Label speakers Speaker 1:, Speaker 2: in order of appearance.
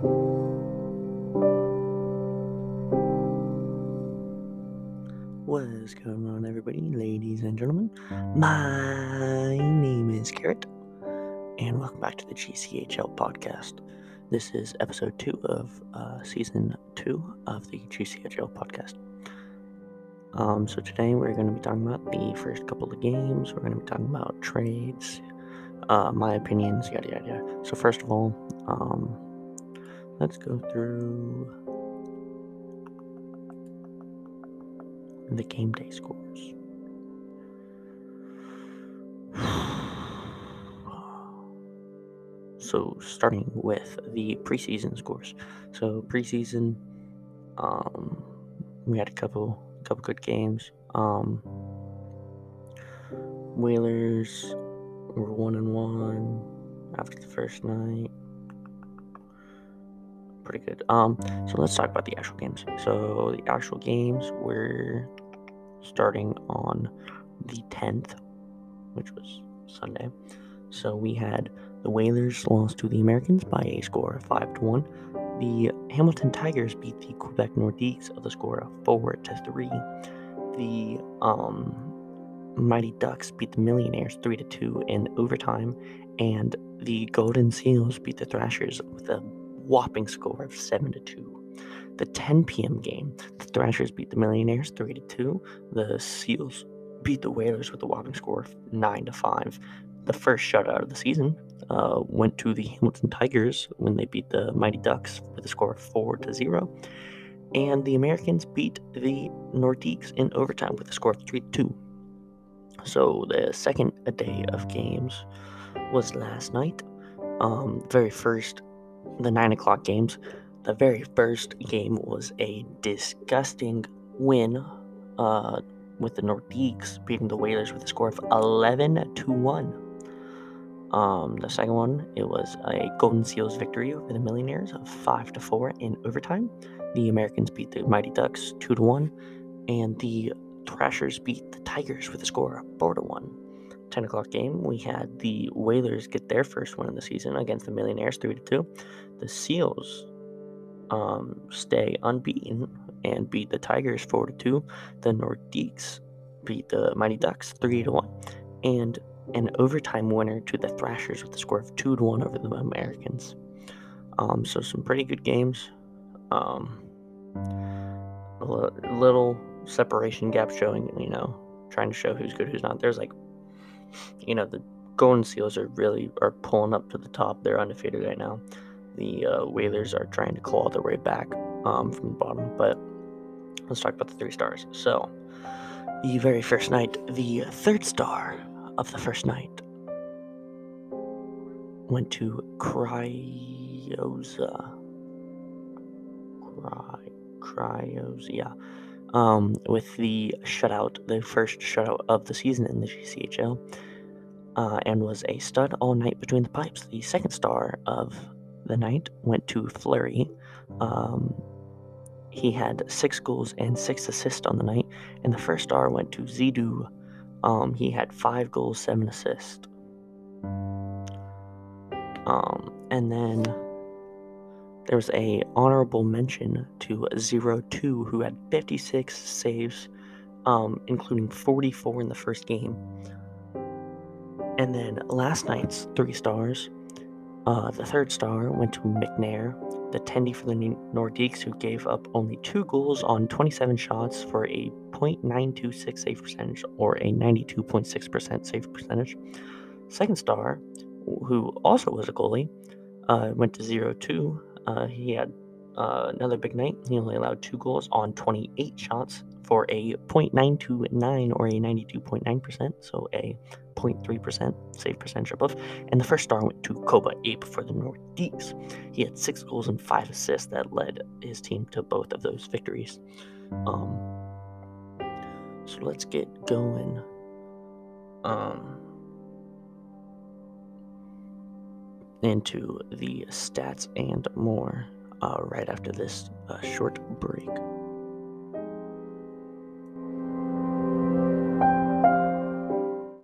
Speaker 1: What is going on, everybody, ladies and gentlemen? My name is Carrot, and welcome back to the GCHL podcast. This is episode two of uh, season two of the GCHL podcast. Um, so today we're going to be talking about the first couple of games. We're going to be talking about trades, uh, my opinions, yada yada yada. So first of all, um, let's go through the game day scores. So starting with the preseason scores. So preseason, um, we had a couple couple good games. Um, Whalers were one and one after the first night. Pretty good. Um, so let's talk about the actual games. So the actual games were starting on the 10th, which was Sunday. So we had the Whalers lost to the Americans by a score of 5 to 1. The Hamilton Tigers beat the Quebec Nordiques of the score of 4 to 3. The um, Mighty Ducks beat the Millionaires 3 to 2 in overtime. And the Golden Seals beat the Thrashers with a whopping score of 7 to 2 the 10 p.m. game, the Thrashers beat the Millionaires 3 to 2. The Seals beat the Whalers with a whopping score of 9 to 5. The first shutout of the season uh, went to the Hamilton Tigers when they beat the Mighty Ducks with a score of 4 to 0. And the Americans beat the Nordiques in overtime with a score of 3 to 2. So the second day of games was last night. Um, very first, the 9 o'clock games the very first game was a disgusting win uh, with the Nordiques beating the Whalers with a score of 11 to 1. Um, the second one, it was a Golden Seals victory over the Millionaires of 5 to 4 in overtime. The Americans beat the Mighty Ducks 2 to 1, and the Thrashers beat the Tigers with a score of 4 to 1. 10 o'clock game, we had the Whalers get their first win of the season against the Millionaires 3 to 2. The Seals um, stay unbeaten and beat the Tigers 4 to 2. The Nordiques beat the Mighty Ducks 3 to 1. And an overtime winner to the Thrashers with a score of 2 to 1 over the Americans. Um, so, some pretty good games. Um, a little separation gap showing, you know, trying to show who's good, who's not. There's like, you know, the Golden Seals are really are pulling up to the top. They're undefeated right now the uh, Whalers are trying to claw their way back um, from the bottom. But let's talk about the three stars. So, the very first night, the third star of the first night went to Cryoza. Cry, Cryoza, yeah. Um, with the shutout, the first shutout of the season in the GCHL, uh, and was a stud all night between the pipes. The second star of the night went to Flurry. Um, he had six goals and six assists on the night, and the first star went to Zidu. Um, he had five goals, seven assists. Um, and then there was a honorable mention to Zero Two, who had 56 saves, um, including 44 in the first game. And then last night's three stars uh, the third star went to McNair, the tendy for the Nordiques, who gave up only two goals on 27 shots for a .926 save percentage or a 92.6% save percentage. Second star, who also was a goalie, uh, went to 0-2. Uh, he had uh, another big night. He only allowed two goals on 28 shots for a .929 or a 92.9%, so a 0.3% save percentage above. And the first star went to Koba Ape for the Nordiques. He had six goals and five assists that led his team to both of those victories. Um, so let's get going. Um, into the stats and more uh, right after this uh, short break.